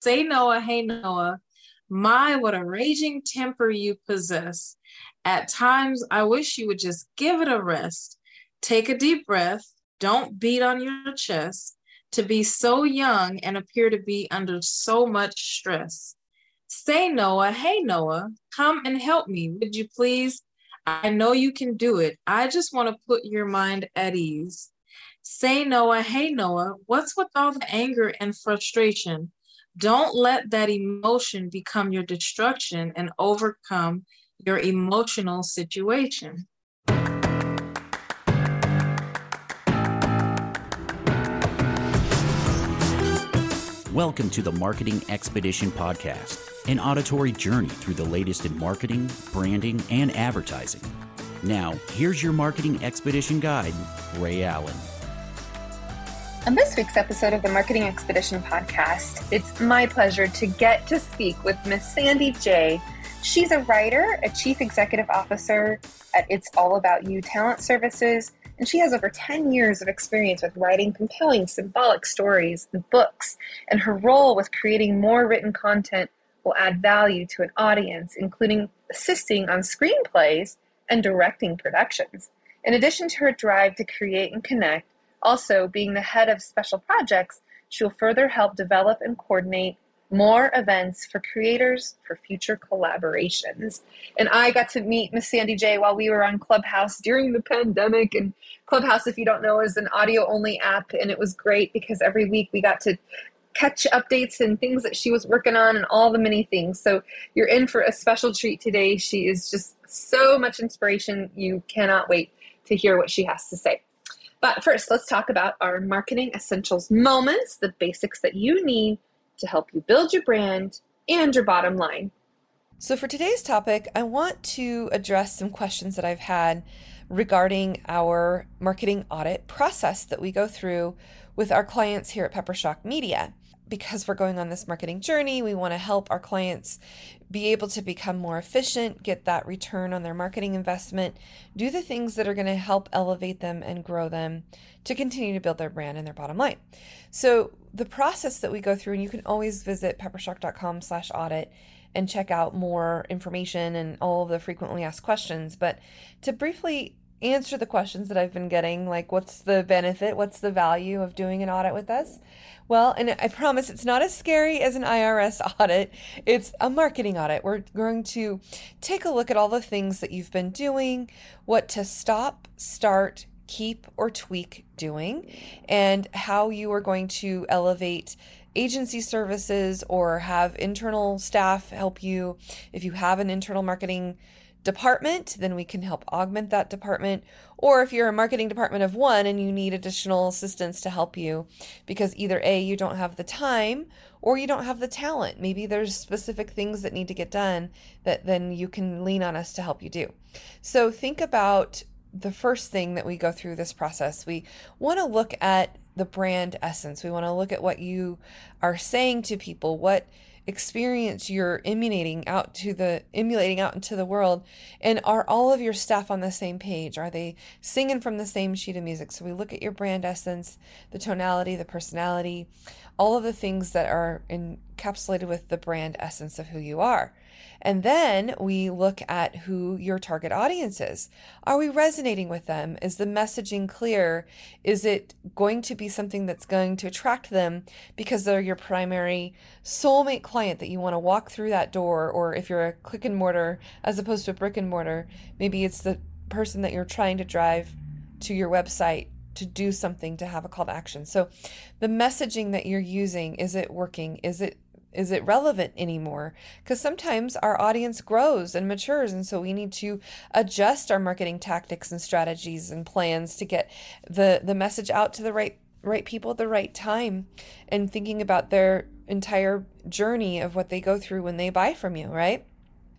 Say Noah, hey Noah, my, what a raging temper you possess. At times, I wish you would just give it a rest. Take a deep breath. Don't beat on your chest. To be so young and appear to be under so much stress. Say, Noah, hey, Noah, come and help me, would you please? I know you can do it. I just want to put your mind at ease. Say, Noah, hey, Noah, what's with all the anger and frustration? Don't let that emotion become your destruction and overcome your emotional situation. Welcome to the Marketing Expedition Podcast, an auditory journey through the latest in marketing, branding, and advertising. Now, here's your Marketing Expedition guide, Ray Allen. On this week's episode of the Marketing Expedition podcast, it's my pleasure to get to speak with Miss Sandy J. She's a writer, a chief executive officer at It's All About You Talent Services, and she has over 10 years of experience with writing compelling symbolic stories and books. And her role with creating more written content will add value to an audience, including assisting on screenplays and directing productions. In addition to her drive to create and connect, also, being the head of special projects, she will further help develop and coordinate more events for creators for future collaborations. And I got to meet Miss Sandy J while we were on Clubhouse during the pandemic. And Clubhouse, if you don't know, is an audio only app. And it was great because every week we got to catch updates and things that she was working on and all the many things. So you're in for a special treat today. She is just so much inspiration. You cannot wait to hear what she has to say. But first, let's talk about our marketing essentials moments, the basics that you need to help you build your brand and your bottom line. So, for today's topic, I want to address some questions that I've had regarding our marketing audit process that we go through with our clients here at Peppershock Media because we're going on this marketing journey, we want to help our clients be able to become more efficient, get that return on their marketing investment, do the things that are going to help elevate them and grow them to continue to build their brand and their bottom line. So the process that we go through, and you can always visit peppershock.com slash audit and check out more information and all of the frequently asked questions. But to briefly answer the questions that I've been getting, like what's the benefit, what's the value of doing an audit with us? Well, and I promise it's not as scary as an IRS audit. It's a marketing audit. We're going to take a look at all the things that you've been doing, what to stop, start, keep, or tweak doing, and how you are going to elevate agency services or have internal staff help you if you have an internal marketing department, then we can help augment that department. Or if you're a marketing department of one and you need additional assistance to help you because either A, you don't have the time or you don't have the talent. Maybe there's specific things that need to get done that then you can lean on us to help you do. So think about the first thing that we go through this process. We want to look at the brand essence. We want to look at what you are saying to people, what experience you're emulating out to the emulating out into the world and are all of your staff on the same page? Are they singing from the same sheet of music? So we look at your brand essence the tonality the personality all of the things that are encapsulated with the brand essence of who you are and then we look at who your target audience is. Are we resonating with them? Is the messaging clear? Is it going to be something that's going to attract them because they're your primary soulmate client that you want to walk through that door? Or if you're a click and mortar as opposed to a brick and mortar, maybe it's the person that you're trying to drive to your website to do something to have a call to action. So the messaging that you're using, is it working? Is it is it relevant anymore? Because sometimes our audience grows and matures, and so we need to adjust our marketing tactics and strategies and plans to get the the message out to the right right people at the right time, and thinking about their entire journey of what they go through when they buy from you, right?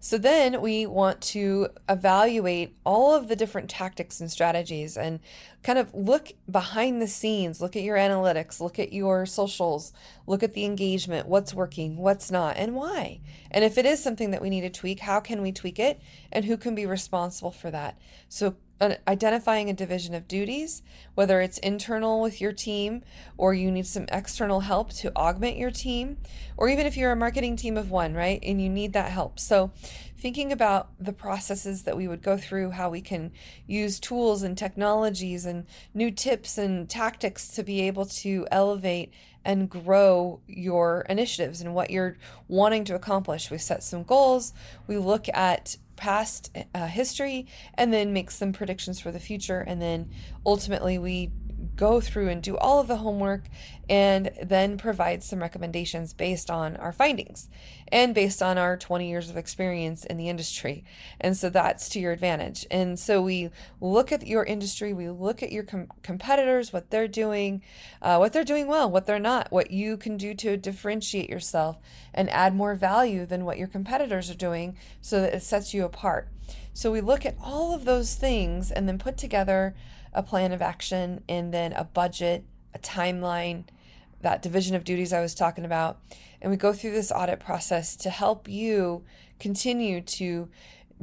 So then we want to evaluate all of the different tactics and strategies and kind of look behind the scenes, look at your analytics, look at your socials, look at the engagement, what's working, what's not, and why. And if it is something that we need to tweak, how can we tweak it and who can be responsible for that? So uh, identifying a division of duties, whether it's internal with your team or you need some external help to augment your team, or even if you're a marketing team of one, right, and you need that help. So, thinking about the processes that we would go through, how we can use tools and technologies and new tips and tactics to be able to elevate and grow your initiatives and what you're wanting to accomplish. We set some goals, we look at past uh, history and then make some predictions for the future. And then ultimately, we go through and do all of the homework and then provide some recommendations based on our findings and based on our 20 years of experience in the industry. And so that's to your advantage. And so we look at your industry, we look at your com- competitors, what they're doing, uh, what they're doing well, what they're not, what you can do to differentiate yourself and add more value than what your competitors are doing so that it sets you apart. So we look at all of those things and then put together a plan of action and then a budget, a timeline, that division of duties I was talking about. And we go through this audit process to help you continue to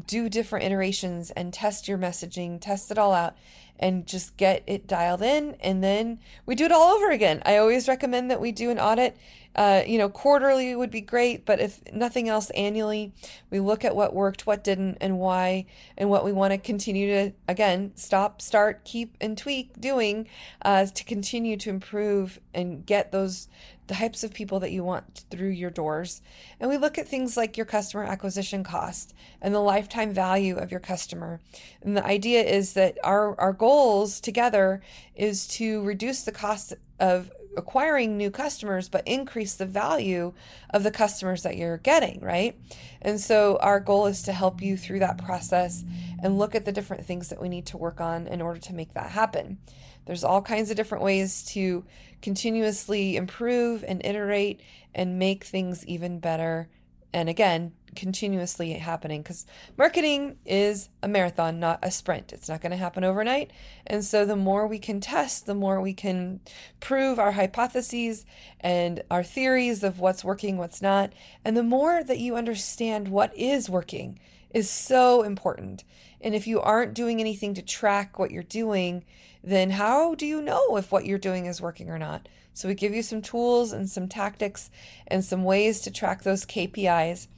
do different iterations and test your messaging, test it all out, and just get it dialed in. And then we do it all over again. I always recommend that we do an audit uh, you know, quarterly would be great, but if nothing else, annually, we look at what worked, what didn't, and why, and what we want to continue to, again, stop, start, keep, and tweak doing uh, to continue to improve and get those types of people that you want through your doors. And we look at things like your customer acquisition cost and the lifetime value of your customer. And the idea is that our, our goals together is to reduce the cost of acquiring new customers, but increase the value of the customers that you're getting, right? And so our goal is to help you through that process and look at the different things that we need to work on in order to make that happen. There's all kinds of different ways to continuously improve and iterate and make things even better. And again, continuously happening because marketing is a marathon, not a sprint. It's not going to happen overnight. And so the more we can test, the more we can prove our hypotheses and our theories of what's working, what's not. And the more that you understand what is working is so important. And if you aren't doing anything to track what you're doing, then how do you know if what you're doing is working or not? So we give you some tools and some tactics and some ways to track those KPIs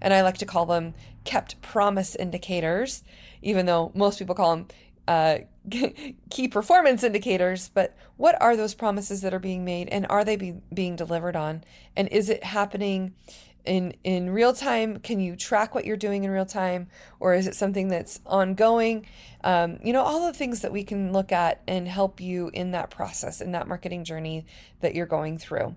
and I like to call them kept promise indicators, even though most people call them uh, key performance indicators. But what are those promises that are being made, and are they be, being delivered on? And is it happening in in real time? Can you track what you're doing in real time, or is it something that's ongoing? Um, you know, all the things that we can look at and help you in that process, in that marketing journey that you're going through.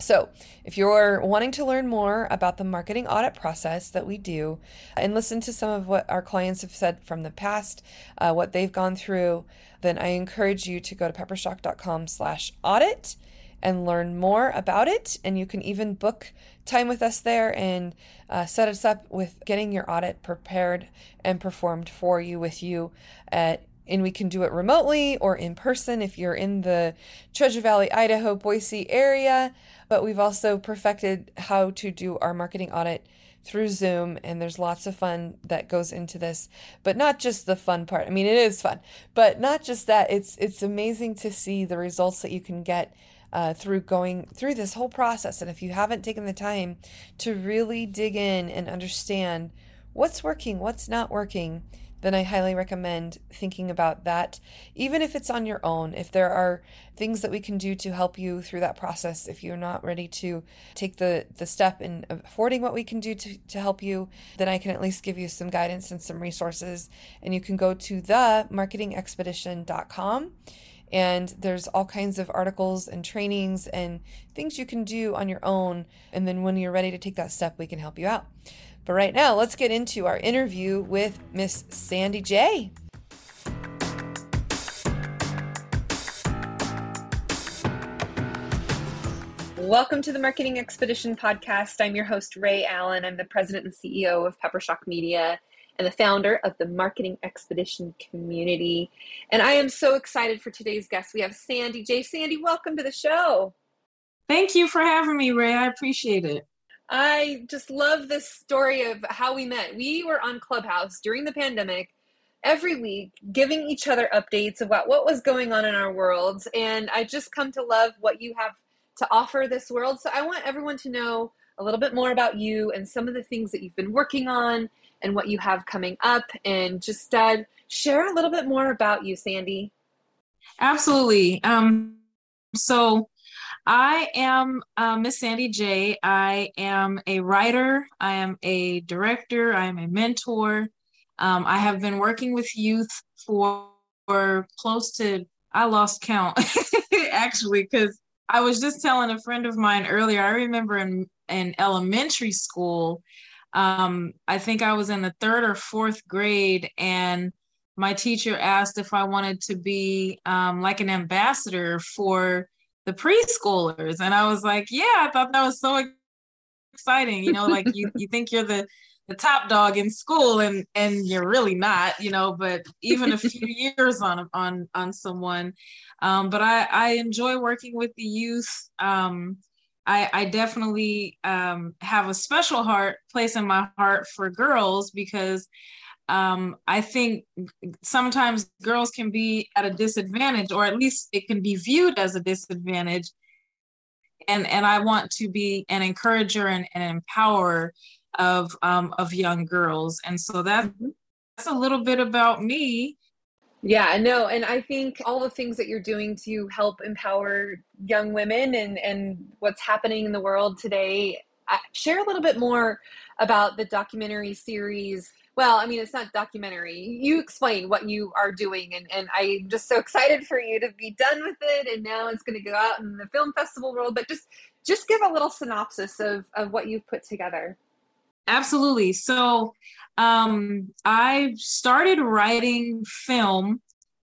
So, if you're wanting to learn more about the marketing audit process that we do and listen to some of what our clients have said from the past, uh, what they've gone through, then I encourage you to go to peppershock.com slash audit and learn more about it. And you can even book time with us there and uh, set us up with getting your audit prepared and performed for you with you at and we can do it remotely or in person if you're in the Treasure Valley, Idaho, Boise area. But we've also perfected how to do our marketing audit through Zoom, and there's lots of fun that goes into this. But not just the fun part. I mean, it is fun, but not just that. It's it's amazing to see the results that you can get uh, through going through this whole process. And if you haven't taken the time to really dig in and understand what's working, what's not working, then I highly recommend thinking about that, even if it's on your own. If there are things that we can do to help you through that process, if you're not ready to take the, the step in affording what we can do to, to help you, then I can at least give you some guidance and some resources. And you can go to the marketingexpedition.com and there's all kinds of articles and trainings and things you can do on your own. And then when you're ready to take that step, we can help you out. But right now, let's get into our interview with Miss Sandy J. Welcome to the Marketing Expedition podcast. I'm your host, Ray Allen. I'm the president and CEO of Peppershock Media. and the founder of the Marketing Expedition community. And I am so excited for today's guest. We have Sandy J. Sandy, welcome to the show. Thank you for having me, Ray. I appreciate it. I just love this story of how we met. We were on Clubhouse during the pandemic every week giving each other updates about what was going on in our worlds. And I just come to love what you have to offer this world. So I want everyone to know a little bit more about you and some of the things that you've been working on and what you have coming up. And just uh, share a little bit more about you, Sandy. Absolutely. Um, so I am uh, Miss Sandy J. I am a writer, I am a director, I am a mentor. Um, I have been working with youth for, for close to, I lost count actually, because I was just telling a friend of mine earlier. I remember in, in elementary school, um, I think I was in the third or fourth grade, and my teacher asked if I wanted to be um, like an ambassador for the preschoolers. And I was like, yeah, I thought that was so exciting. You know, like you, you think you're the the top dog in school and and you're really not you know but even a few years on on on someone um, but i i enjoy working with the youth um, I, I definitely um, have a special heart place in my heart for girls because um, I think sometimes girls can be at a disadvantage, or at least it can be viewed as a disadvantage. And and I want to be an encourager and an empower of um, of young girls. And so that, mm-hmm. that's a little bit about me. Yeah, no, and I think all the things that you're doing to help empower young women and and what's happening in the world today. share a little bit more about the documentary series. Well, I mean, it's not documentary. You explain what you are doing, and, and I'm just so excited for you to be done with it. And now it's going to go out in the film festival world. But just just give a little synopsis of, of what you've put together. Absolutely. So um, I started writing film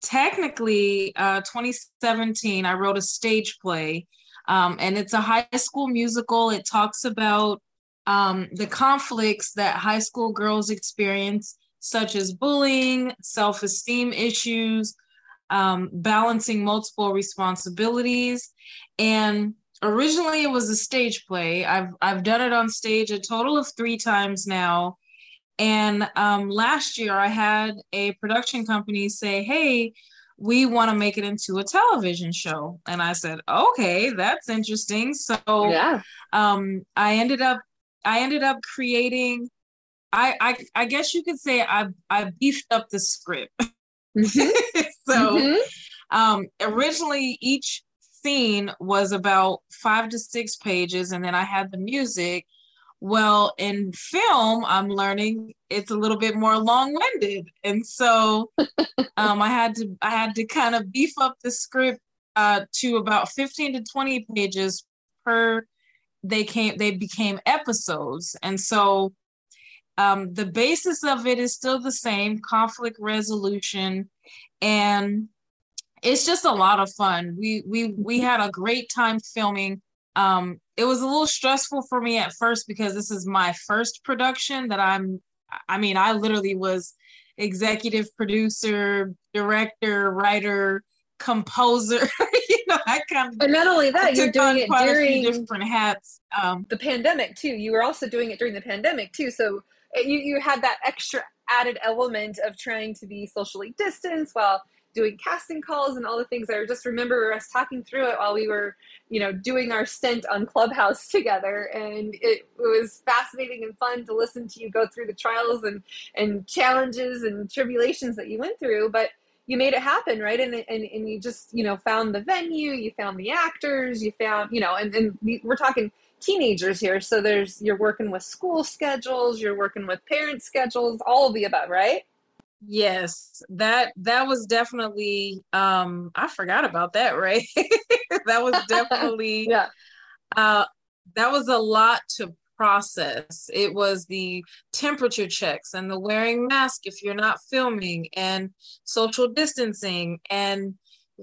technically uh, 2017. I wrote a stage play, um, and it's a high school musical. It talks about um, the conflicts that high school girls experience, such as bullying, self esteem issues, um, balancing multiple responsibilities, and originally it was a stage play. I've I've done it on stage a total of three times now. And um, last year I had a production company say, "Hey, we want to make it into a television show." And I said, "Okay, that's interesting." So yeah, um, I ended up I ended up creating. I, I I guess you could say I I beefed up the script. Mm-hmm. so mm-hmm. um, originally each scene was about five to six pages, and then I had the music. Well, in film, I'm learning it's a little bit more long-winded, and so um, I had to I had to kind of beef up the script uh, to about 15 to 20 pages per. They came they became episodes, and so um, the basis of it is still the same: conflict resolution, and it's just a lot of fun. We we we had a great time filming. Um, it was a little stressful for me at first because this is my first production that I'm. I mean, I literally was executive producer, director, writer, composer. I kind of. But not only that, you're doing it during different hats. Um, the pandemic too. You were also doing it during the pandemic too. So eh, you you had that extra added element of trying to be socially distanced while doing casting calls and all the things. I just remember us talking through it while we were, you know, doing our stint on Clubhouse together, and it, it was fascinating and fun to listen to you go through the trials and and challenges and tribulations that you went through, but you made it happen right and, and and you just you know found the venue you found the actors you found you know and, and we're talking teenagers here so there's you're working with school schedules you're working with parent schedules all of the above right Yes, that that was definitely um I forgot about that, right? that was definitely yeah. Uh that was a lot to process. It was the temperature checks and the wearing mask if you're not filming and social distancing and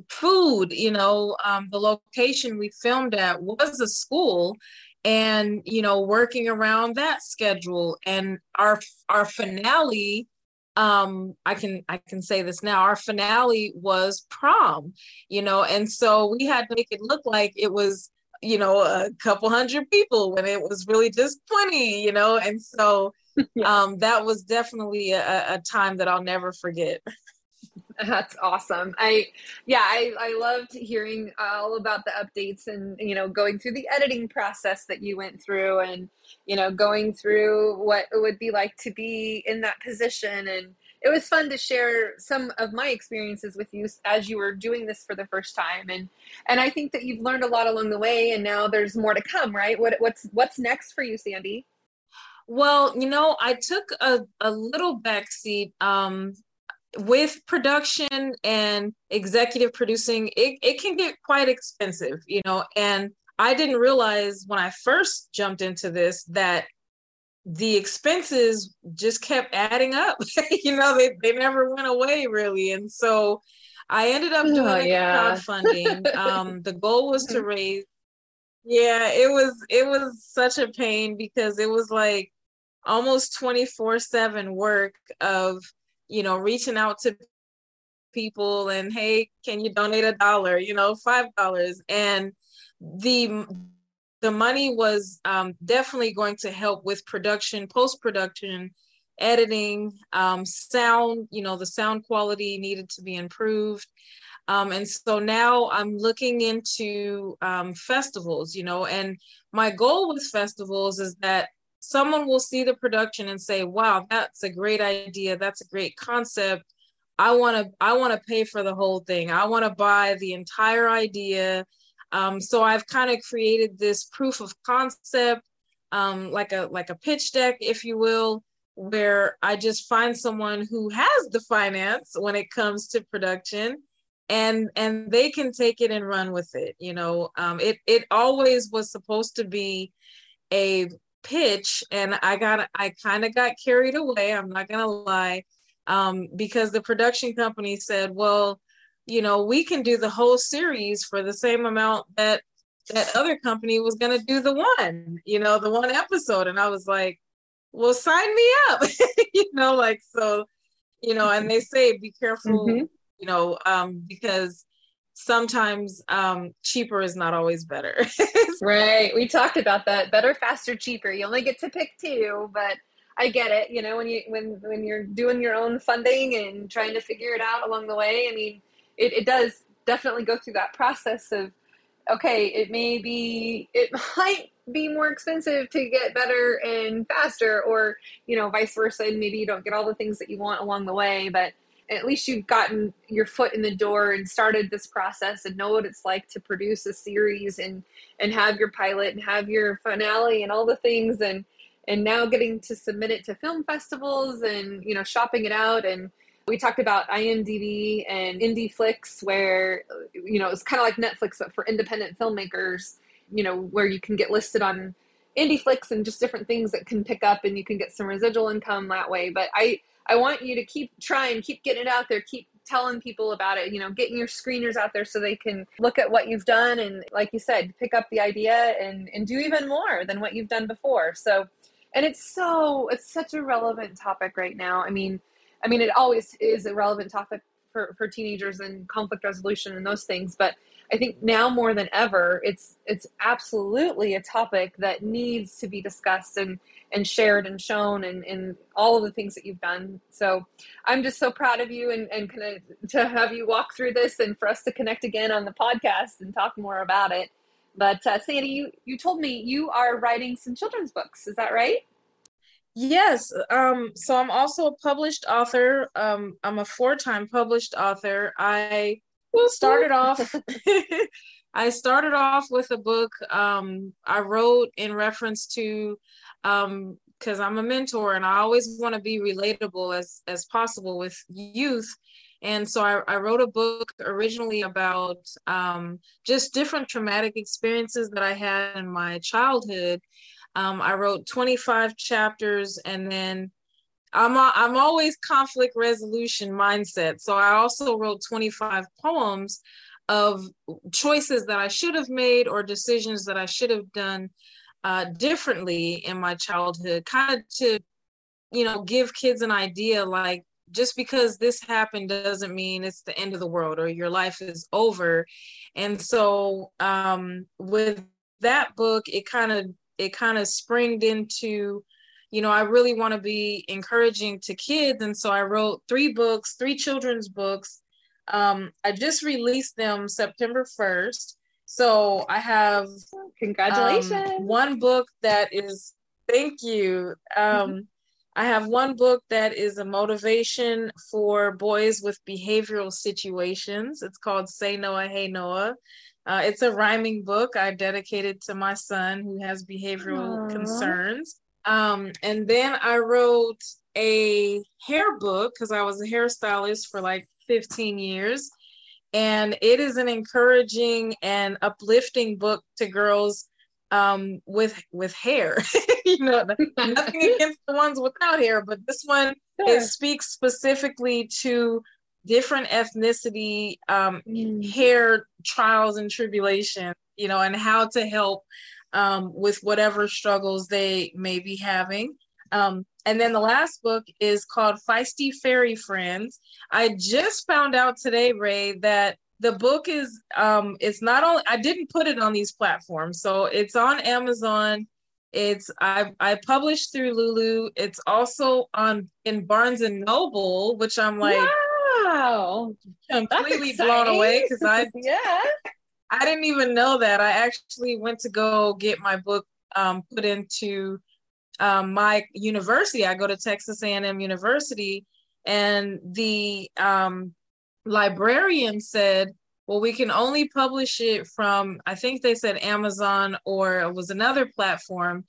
food, you know, um the location we filmed at was a school and you know working around that schedule and our our finale um i can i can say this now our finale was prom you know and so we had to make it look like it was you know a couple hundred people when it was really just 20 you know? And so um that was definitely a, a time that i'll never forget. That's awesome. I yeah, I I loved hearing all about the updates and you know going through the editing process that you went through and you know going through what it would be like to be in that position and it was fun to share some of my experiences with you as you were doing this for the first time and and I think that you've learned a lot along the way and now there's more to come, right? What what's what's next for you, Sandy? Well, you know, I took a, a little backseat um, with production and executive producing, it, it can get quite expensive, you know. And I didn't realize when I first jumped into this that the expenses just kept adding up. you know, they, they never went away really. And so I ended up doing oh, yeah. crowdfunding. um, the goal was to raise yeah, it was it was such a pain because it was like almost 24/7 work of you know, reaching out to people and hey, can you donate a dollar, you know, five dollars. And the the money was um, definitely going to help with production, post production, editing, um, sound. You know, the sound quality needed to be improved. Um, and so now I'm looking into um, festivals, you know, and my goal with festivals is that someone will see the production and say, wow, that's a great idea. That's a great concept. I want to I want to pay for the whole thing. I want to buy the entire idea. Um, so I've kind of created this proof of concept, um, like a like a pitch deck, if you will, where I just find someone who has the finance when it comes to production, and and they can take it and run with it. You know, um, it it always was supposed to be a pitch and I got I kind of got carried away, I'm not to lie. Um, because the production company said, "Well, you know, we can do the whole series for the same amount that that other company was going to do the one, you know, the one episode." And I was like, "Well, sign me up." you know, like so, you know, and they say be careful, mm-hmm. you know, um because sometimes um, cheaper is not always better. right. We talked about that. Better, faster, cheaper. You only get to pick two, but I get it. You know, when you when when you're doing your own funding and trying to figure it out along the way, I mean, it, it does definitely go through that process of okay, it may be it might be more expensive to get better and faster or you know vice versa and maybe you don't get all the things that you want along the way but at least you've gotten your foot in the door and started this process and know what it's like to produce a series and and have your pilot and have your finale and all the things and and now getting to submit it to film festivals and you know shopping it out and we talked about IMDb and IndieFlix where you know it's kind of like Netflix but for independent filmmakers you know where you can get listed on IndieFlix and just different things that can pick up and you can get some residual income that way but I I want you to keep trying, keep getting it out there, keep telling people about it, you know, getting your screeners out there so they can look at what you've done and like you said, pick up the idea and and do even more than what you've done before. So and it's so it's such a relevant topic right now. I mean, I mean it always is a relevant topic for, for teenagers and conflict resolution and those things, but I think now more than ever, it's it's absolutely a topic that needs to be discussed and and shared and shown and, and all of the things that you've done. So I'm just so proud of you and, and kind of to have you walk through this and for us to connect again on the podcast and talk more about it. But uh, Sandy, you, you told me you are writing some children's books. Is that right? Yes. Um, so I'm also a published author. Um, I'm a four-time published author. I started off I started off with a book um, I wrote in reference to um because i'm a mentor and i always want to be relatable as as possible with youth and so I, I wrote a book originally about um, just different traumatic experiences that i had in my childhood um, i wrote 25 chapters and then I'm, a, I'm always conflict resolution mindset so i also wrote 25 poems of choices that i should have made or decisions that i should have done uh, differently in my childhood, kind of to, you know, give kids an idea like just because this happened doesn't mean it's the end of the world or your life is over. And so um, with that book, it kind of it kind of springed into you know, I really want to be encouraging to kids. And so I wrote three books, three children's books. Um, I just released them September 1st. So I have congratulations. Um, one book that is thank you. Um, I have one book that is a motivation for boys with behavioral situations. It's called Say Noah, Hey Noah. Uh, it's a rhyming book I dedicated to my son who has behavioral Aww. concerns. Um, and then I wrote a hair book because I was a hairstylist for like 15 years. And it is an encouraging and uplifting book to girls um, with with hair. you know, nothing against the ones without hair, but this one sure. it speaks specifically to different ethnicity um, mm. hair trials and tribulations, You know, and how to help um, with whatever struggles they may be having. Um, and then the last book is called Feisty Fairy Friends. I just found out today, Ray, that the book is um, it's not only I didn't put it on these platforms, so it's on Amazon. It's I I published through Lulu. It's also on in Barnes and Noble, which I'm like, wow, completely blown away because I yeah I didn't even know that. I actually went to go get my book um, put into um, my university. I go to Texas A&M University, and the um, librarian said, "Well, we can only publish it from I think they said Amazon or it was another platform."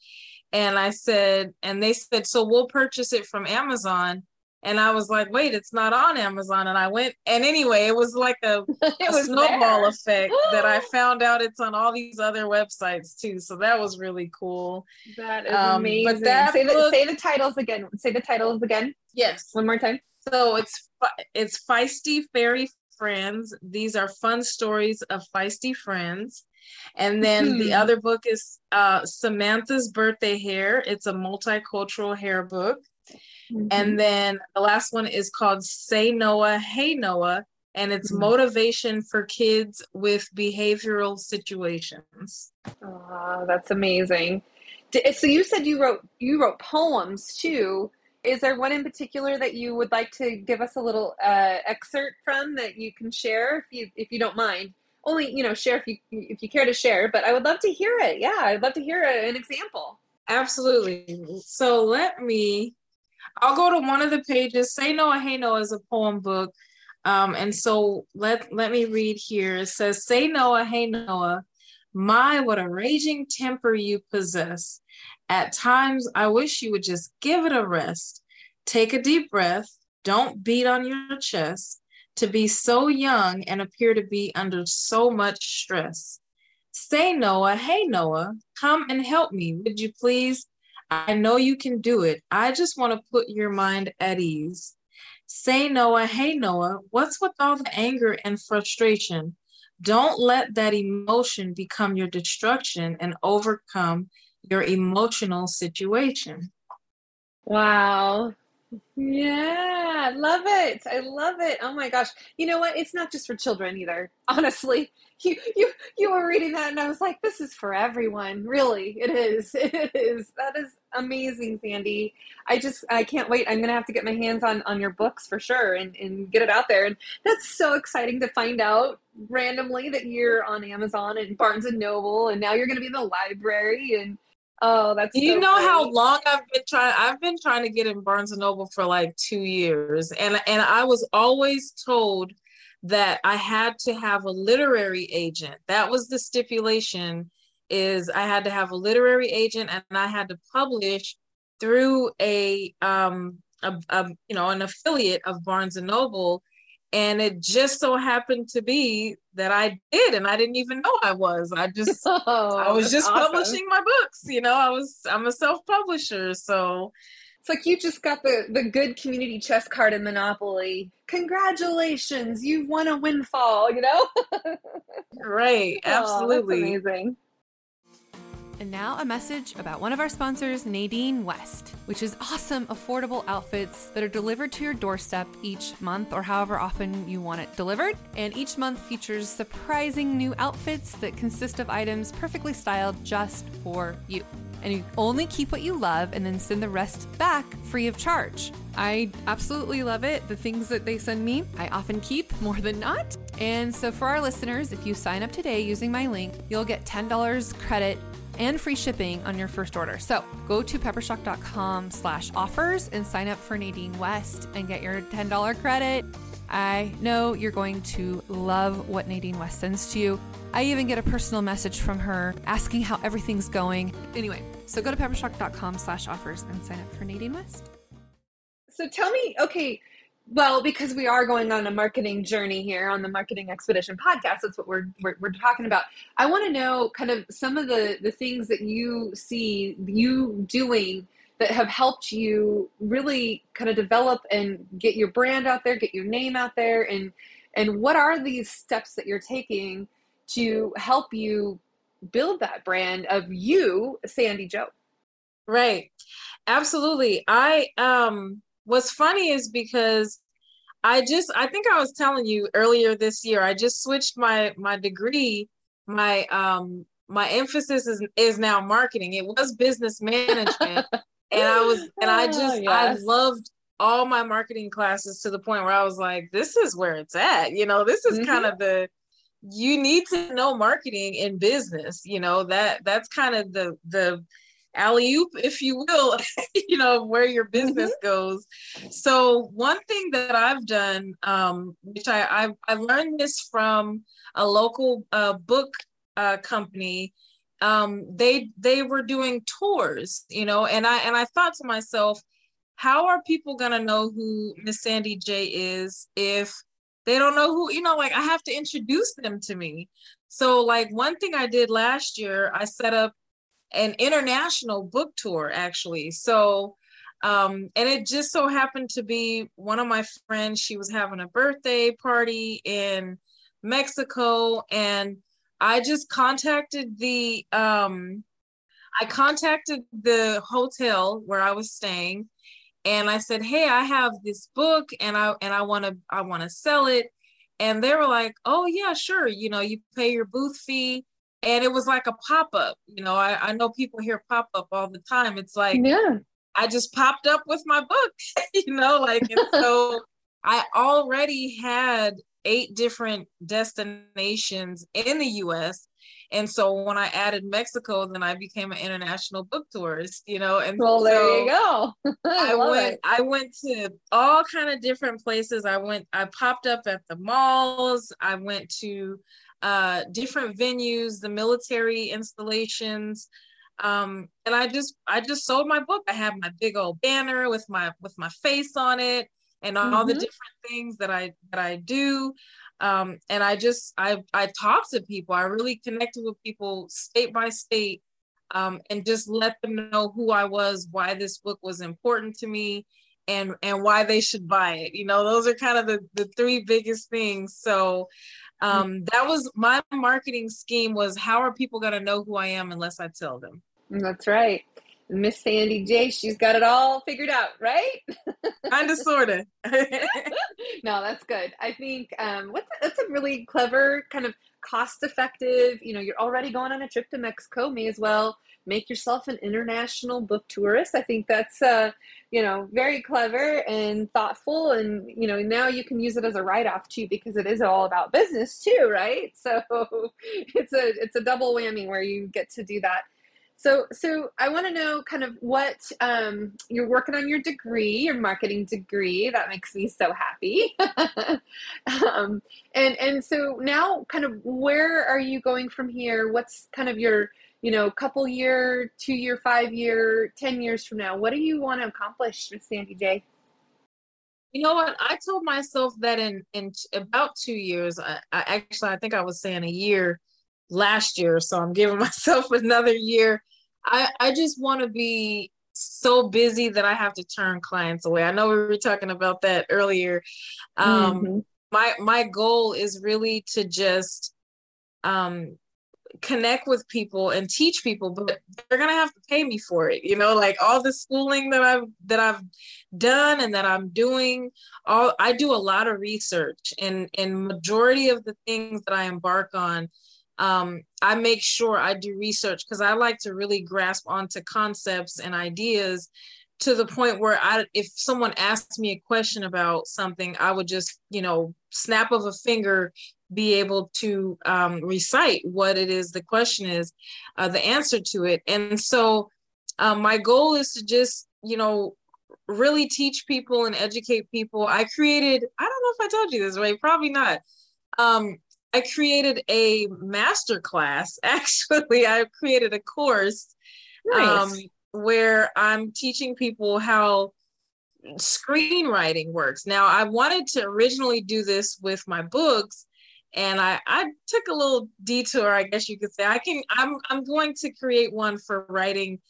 And I said, and they said, "So we'll purchase it from Amazon." And I was like, wait, it's not on Amazon. And I went, and anyway, it was like a, a snowball there. effect that I found out it's on all these other websites too. So that was really cool. That is um, amazing. But that say, book, the, say the titles again. Say the titles again. Yes. One more time. So it's it's feisty fairy friends. These are fun stories of feisty friends. And then hmm the other book is uh, Samantha's Birthday Hair. It's a multicultural hair book. Mm-hmm. And then the last one is called Say Noah, Hey Noah, and it's mm-hmm. motivation for kids with behavioral situations. Oh, that's amazing. So you said you wrote you wrote poems too. Is there one in particular that you would like to give us a little uh, excerpt from that you can share if you if you don't mind? Only you know share if you if you care to share, but I would love to hear it. Yeah, I'd love to hear a, an example. Absolutely. So let me I'll go to one of the pages. Say No Noah, Hey Noah is a poem book. Um, and so let let me read here. It says, Say Noah, Hey Noah, my what a raging temper you possess. At times I wish you would just give it a rest. Take a deep breath. Don't beat on your chest. To be so young and appear to be under so much stress. Say Noah, hey Noah, come and help me, would you please? I know you can do it. I just want to put your mind at ease. Say, Noah, hey, Noah, what's with all the anger and frustration? Don't let that emotion become your destruction and overcome your emotional situation. Wow. Yeah, love it. I love it. Oh my gosh. You know what? It's not just for children either. Honestly, you you you were reading that and I was like, this is for everyone. Really, it is. It is. That is amazing, Sandy. I just I can't wait. I'm gonna have to get my hands on on your books for sure and and get it out there. And that's so exciting to find out randomly that you're on Amazon and Barnes and Noble, and now you're gonna be in the library and Oh, that's you so know great. how long I've been trying I've been trying to get in Barnes and Noble for like 2 years and and I was always told that I had to have a literary agent. That was the stipulation is I had to have a literary agent and I had to publish through a um a, a you know an affiliate of Barnes and Noble and it just so happened to be that I did and I didn't even know I was. I just oh, I was just awesome. publishing my books, you know. I was I'm a self-publisher, so it's like you just got the the good community chess card in Monopoly. Congratulations, you've won a windfall, you know? right, absolutely. Oh, amazing. And now a message about one of our sponsors, Nadine West, which is awesome, affordable outfits that are delivered to your doorstep each month or however often you want it delivered. And each month features surprising new outfits that consist of items perfectly styled just for you. And you only keep what you love and then send the rest back free of charge. I absolutely love it. The things that they send me, I often keep more than not. And so for our listeners, if you sign up today using my link, you'll get $10 credit and free shipping on your first order. So go to peppershock.com slash offers and sign up for Nadine West and get your $10 credit. I know you're going to love what Nadine West sends to you. I even get a personal message from her asking how everything's going. Anyway, so go to peppershock.com slash offers and sign up for Nadine West. So tell me, okay, well, because we are going on a marketing journey here on the Marketing Expedition podcast, that's what we're, we're, we're talking about. I want to know kind of some of the, the things that you see you doing that have helped you really kind of develop and get your brand out there, get your name out there, and and what are these steps that you're taking to help you build that brand of you, Sandy Joe? Right. Absolutely. I um what's funny is because I just I think I was telling you earlier this year I just switched my my degree. My um my emphasis is is now marketing. It was business management. And I was and I just oh, yes. I loved all my marketing classes to the point where I was like this is where it's at you know? This is mm-hmm. kind of the you need to know marketing in business you know? That that's kind of the the alley oop, if you will, you know, where your business mm-hmm. goes. So one thing that I've done, um, which I, I, I learned this from a local uh, book uh, company. Um, they they were doing tours, you know, and I and I thought to myself, how are people gonna know who Miss Sandy J is if they don't know who, you know, like I have to introduce them to me. So like one thing I did last year, I set up an international book tour actually. So um, and it just so happened to be one of my friends, she was having a birthday party in Mexico and I just contacted the um I contacted the hotel where I was staying and I said, "Hey, I have this book and I and I want to I want to sell it." And they were like, "Oh yeah, sure. You know, you pay your booth fee and it was like a pop-up you know I, I know people hear pop-up all the time. It's like yeah. I just popped up with my book you know like and so i already had eight different destinations in the us and so when i added mexico then i became an international book tourist you know and well so there you go I, I went it. i went to all kind of different places i went i popped up at the malls i went to uh, different venues, the military installations. Um, and I just I just sold my book. I have my big old banner with my with my face on it and all mm-hmm. the different things that I that I do. Um, and I just I I talk to people. I really connected with people state by state um, and just let them know who I was, why this book was important to me, and and why they should buy it. You know, those are kind of the the three biggest things. So um, that was my marketing scheme was how are people going to know who I am unless I tell them? That's right. Miss Sandy J, she's got it all figured out, right? kind of, sort of. no, that's good. I think um, what's that's a really clever kind of cost effective. You know, you're already going on a trip to Mexico. May as well make yourself an international book tourist. I think that's uh, you know very clever and thoughtful, and you know now you can use it as a write off too because it is all about business too, right? So it's a it's a double whammy where you get to do that. So, so I want to know kind of what um, you're working on your degree, your marketing degree. That makes me so happy. um, and and so now, kind of, where are you going from here? What's kind of your you know, couple year, two year, five year, 10 years from now? What do you want to accomplish with Sandy J? You know what? I told myself that in, in about two years, I, I actually, I think I was saying a year last year. So I'm giving myself another year. I, I just want to be so busy that I have to turn clients away. I know we were talking about that earlier. Um, mm-hmm. My my goal is really to just um, connect with people and teach people but they're going to have to pay me for it you know like all the schooling that i've that i've done and that i'm doing all i do a lot of research and and majority of the things that i embark on um, i make sure i do research because i like to really grasp onto concepts and ideas to the point where I, if someone asked me a question about something, I would just, you know, snap of a finger, be able to um, recite what it is the question is, uh, the answer to it. And so um, my goal is to just, you know, really teach people and educate people. I created, I don't know if I told you this, right? Probably not. Um, I created a master class. Actually, I created a course nice. um, where I'm teaching people how screenwriting works. Now, I wanted to originally do this with my books, and I, I took a little detour, I guess you could say. I can I'm I'm going to create one for writing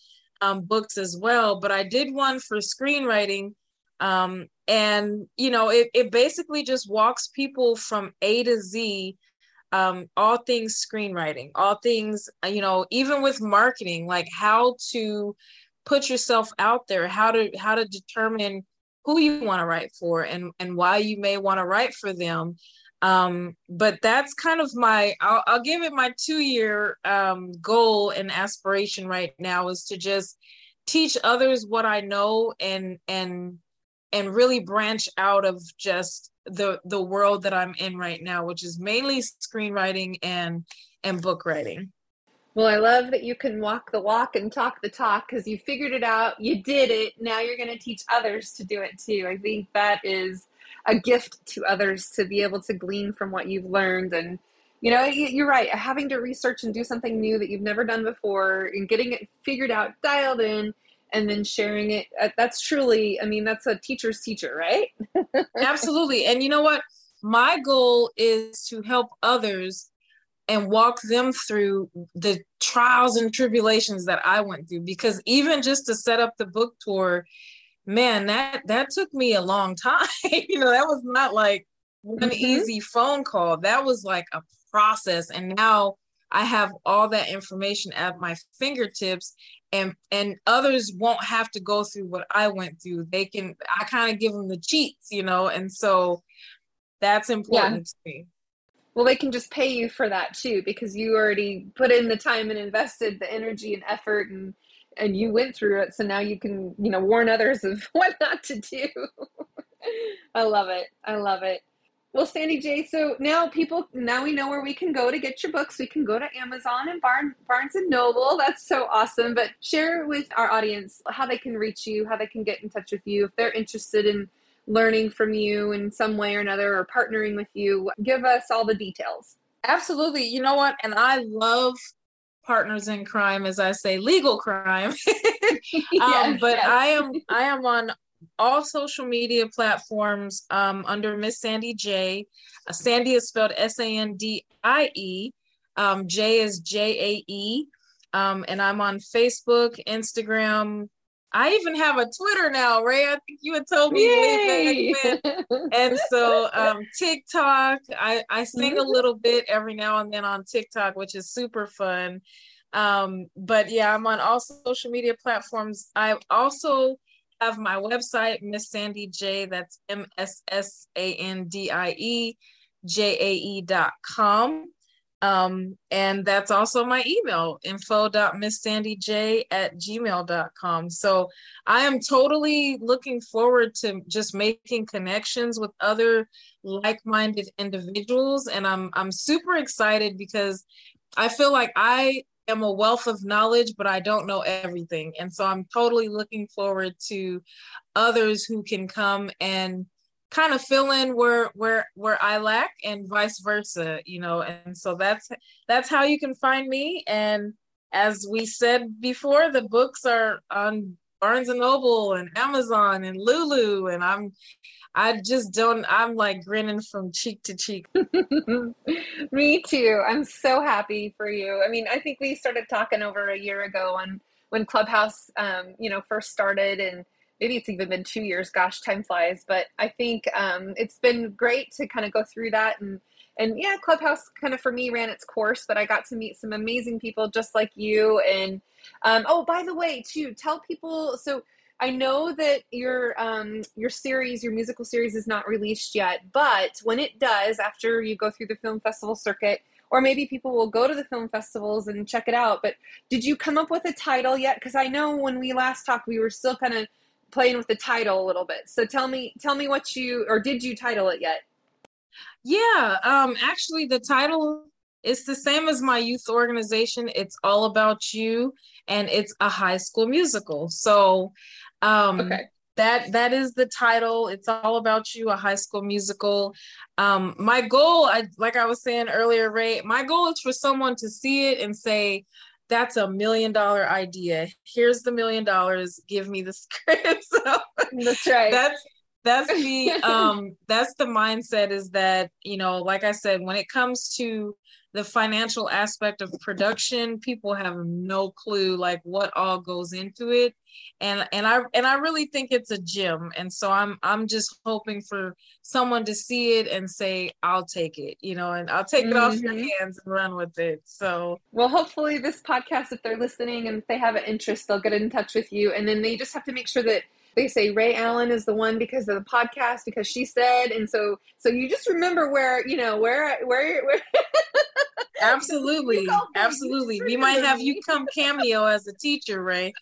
um, books as well, but I did one for screenwriting. Um, and you know, it, it basically just walks people from A to Z, um, all things screenwriting, all things, you know, even with marketing, like how to put yourself out there, how to how to determine who you want to write for and and why you may want to write for them. Um, but that's kind of my I'll, I'll give it my two year um, goal and aspiration right now is to just teach others what I know and and and really branch out of just the the world that I'm in right now, which is mainly screenwriting and and book writing. Well, I love that you can walk the walk and talk the talk because you figured it out, you did it. Now you're going to teach others to do it too. I think that is a gift to others to be able to glean from what you've learned and you know you're right having to research and do something new that you've never done before and getting it figured out dialed in and then sharing it uh, that's truly i mean that's a teacher's teacher right absolutely and you know what my goal is to help others and walk them through the trials and tribulations that I went through because even just to set up the book tour man, that that took me a long time. you know, that was not like an mm-hmm. easy phone call. That was like a process. And now I have all that information at my fingertips and and others won't have to go through what I went through. They can I kind of give them the cheats, you know, and so that's important yeah. to me. Well, they can just pay you for that too because you already put in the time and invested the energy and effort and and you went through it so now you can you know warn others of what not to do i love it i love it well sandie jae so now people now we know where we can go to get your books. We can go to amazon and Barn, barnes and noble. That's so awesome. But share with our audience how they can reach you how they can get in touch with you. If they're interested in learning from you in some way or another or partnering with you give us all the details. Absolutely. You know what? And i love partners in crime, as I say, legal crime. um, yes, but yes. I am I am on all social media platforms um, under Miss Sandie Jae. Uh, Sandie is spelled S A N D I E. Um, J is J A E. Um, and I'm on Facebook, Instagram, I even have a Twitter now, Ray. I think you had told me. And so um, TikTok, I, I sing mm-hmm. a little bit every now and then on TikTok, which is super fun. Um, but yeah, I'm on all social media platforms. I also have my website, Miss Sandie Jae. That's M S S A N D I E J A E dot com. Um, and that's also my email, info.misssandiej at gmail.com. So I am totally looking forward to just making connections with other like-minded individuals. And I'm I'm super excited because I feel like I am a wealth of knowledge, but I don't know everything. And so I'm totally looking forward to others who can come and kind of fill in where where where I lack and vice versa, you know. And so that's that's how you can find me. And as we said before, the books are on Barnes and Noble and Amazon and Lulu, and I'm I just don't I'm like grinning from cheek to cheek. Me too. I'm so happy for you. I mean, I think we started talking over a year ago on when Clubhouse um, you know, first started and maybe it's even been two years. Gosh, time flies. But I think um, it's been great to kind of go through that and and yeah, Clubhouse kind of for me ran its course, but I got to meet some amazing people just like you. And um, oh, by the way, too, tell people so. I know that your um, your series, your musical series, is not released yet, but when it does, after you go through the film festival circuit, or maybe people will go to the film festivals and check it out. But did you come up with a title yet? Because I know when we last talked, we were still kind of playing with the title a little bit. So tell me, tell me what you or did you title it yet? Yeah, um, actually, the title is the same as my youth organization. It's all about you, and it's a high school musical. So, um, okay. that that is the title. It's all about you, a high school musical. Um, my goal, I like I was saying earlier, Ray. My goal is for someone to see it and say, that's a million dollar idea. Here's the million dollars. Give me the script. so that's right. That's that's the um that's the mindset is that you know like i said when it comes to the financial aspect of production people have no clue like what all goes into it and and i and i really think it's a gem and so i'm i'm just hoping for someone to see it and say i'll take it you know and i'll take it mm-hmm. off your mm-hmm. hands and run with it so well hopefully this podcast if they're listening and if they have an interest they'll get in touch with you and then they just have to make sure that they say Ray Allen is the one because of the podcast because she said and so so you just remember where you know where where where absolutely. Absolutely. We might have you come cameo as a teacher ray.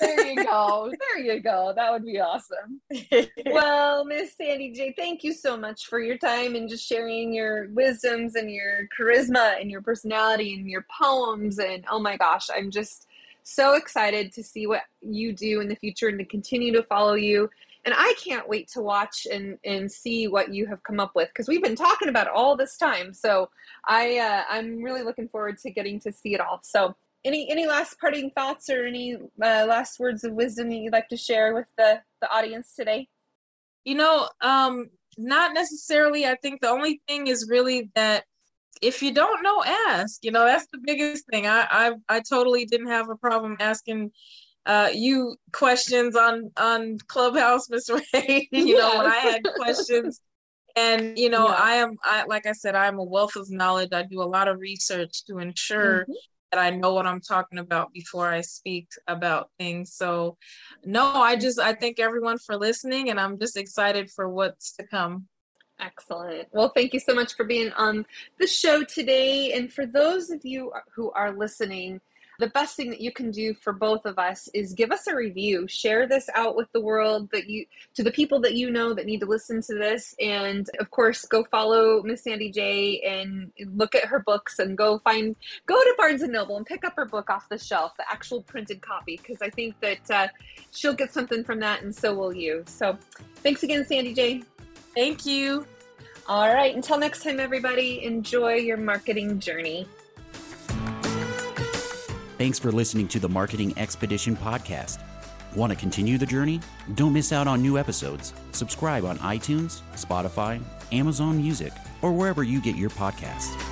There you go. There you go. That would be awesome. Well miss sandie jae thank you so much for your time and just sharing your wisdoms and your charisma and your personality and your poems. And oh my gosh i'm just so excited to see what you do in the future and to continue to follow you. And I can't wait to watch and, and see what you have come up with because we've been talking about all this time. So I uh, I'm really looking forward to getting to see it all. So any any last parting thoughts or any uh, last words of wisdom that you'd like to share with the the audience today? You know, um, not necessarily. I think the only thing is really that if you don't know, ask. You know, that's the biggest thing. I I, I totally didn't have a problem asking uh, you questions on on Clubhouse, Miss Ray. you yes. know, when I had questions. And you know, yeah. I am I like I said, I'm a wealth of knowledge. I do a lot of research to ensure mm-hmm. that I know what I'm talking about before I speak about things. So no, I just I thank everyone for listening and I'm just excited for what's to come. Excellent. Well, thank you so much for being on the show today. And for those of you who are listening, the best thing that you can do for both of us is give us a review share this out with the world that you to the people that you know that need to listen to this and of course go follow miss sandie jae and look at her books and go find go to barnes and noble and pick up her book off the shelf the actual printed copy because i think that uh, she'll get something from that and so will you so thanks again sandie jae Thank you. All right. Until next time, everybody, enjoy your marketing journey. Thanks for listening to the Marketing Expedition podcast. Want to continue the journey? Don't miss out on new episodes. Subscribe on iTunes, Spotify, Amazon Music, or wherever you get your podcasts.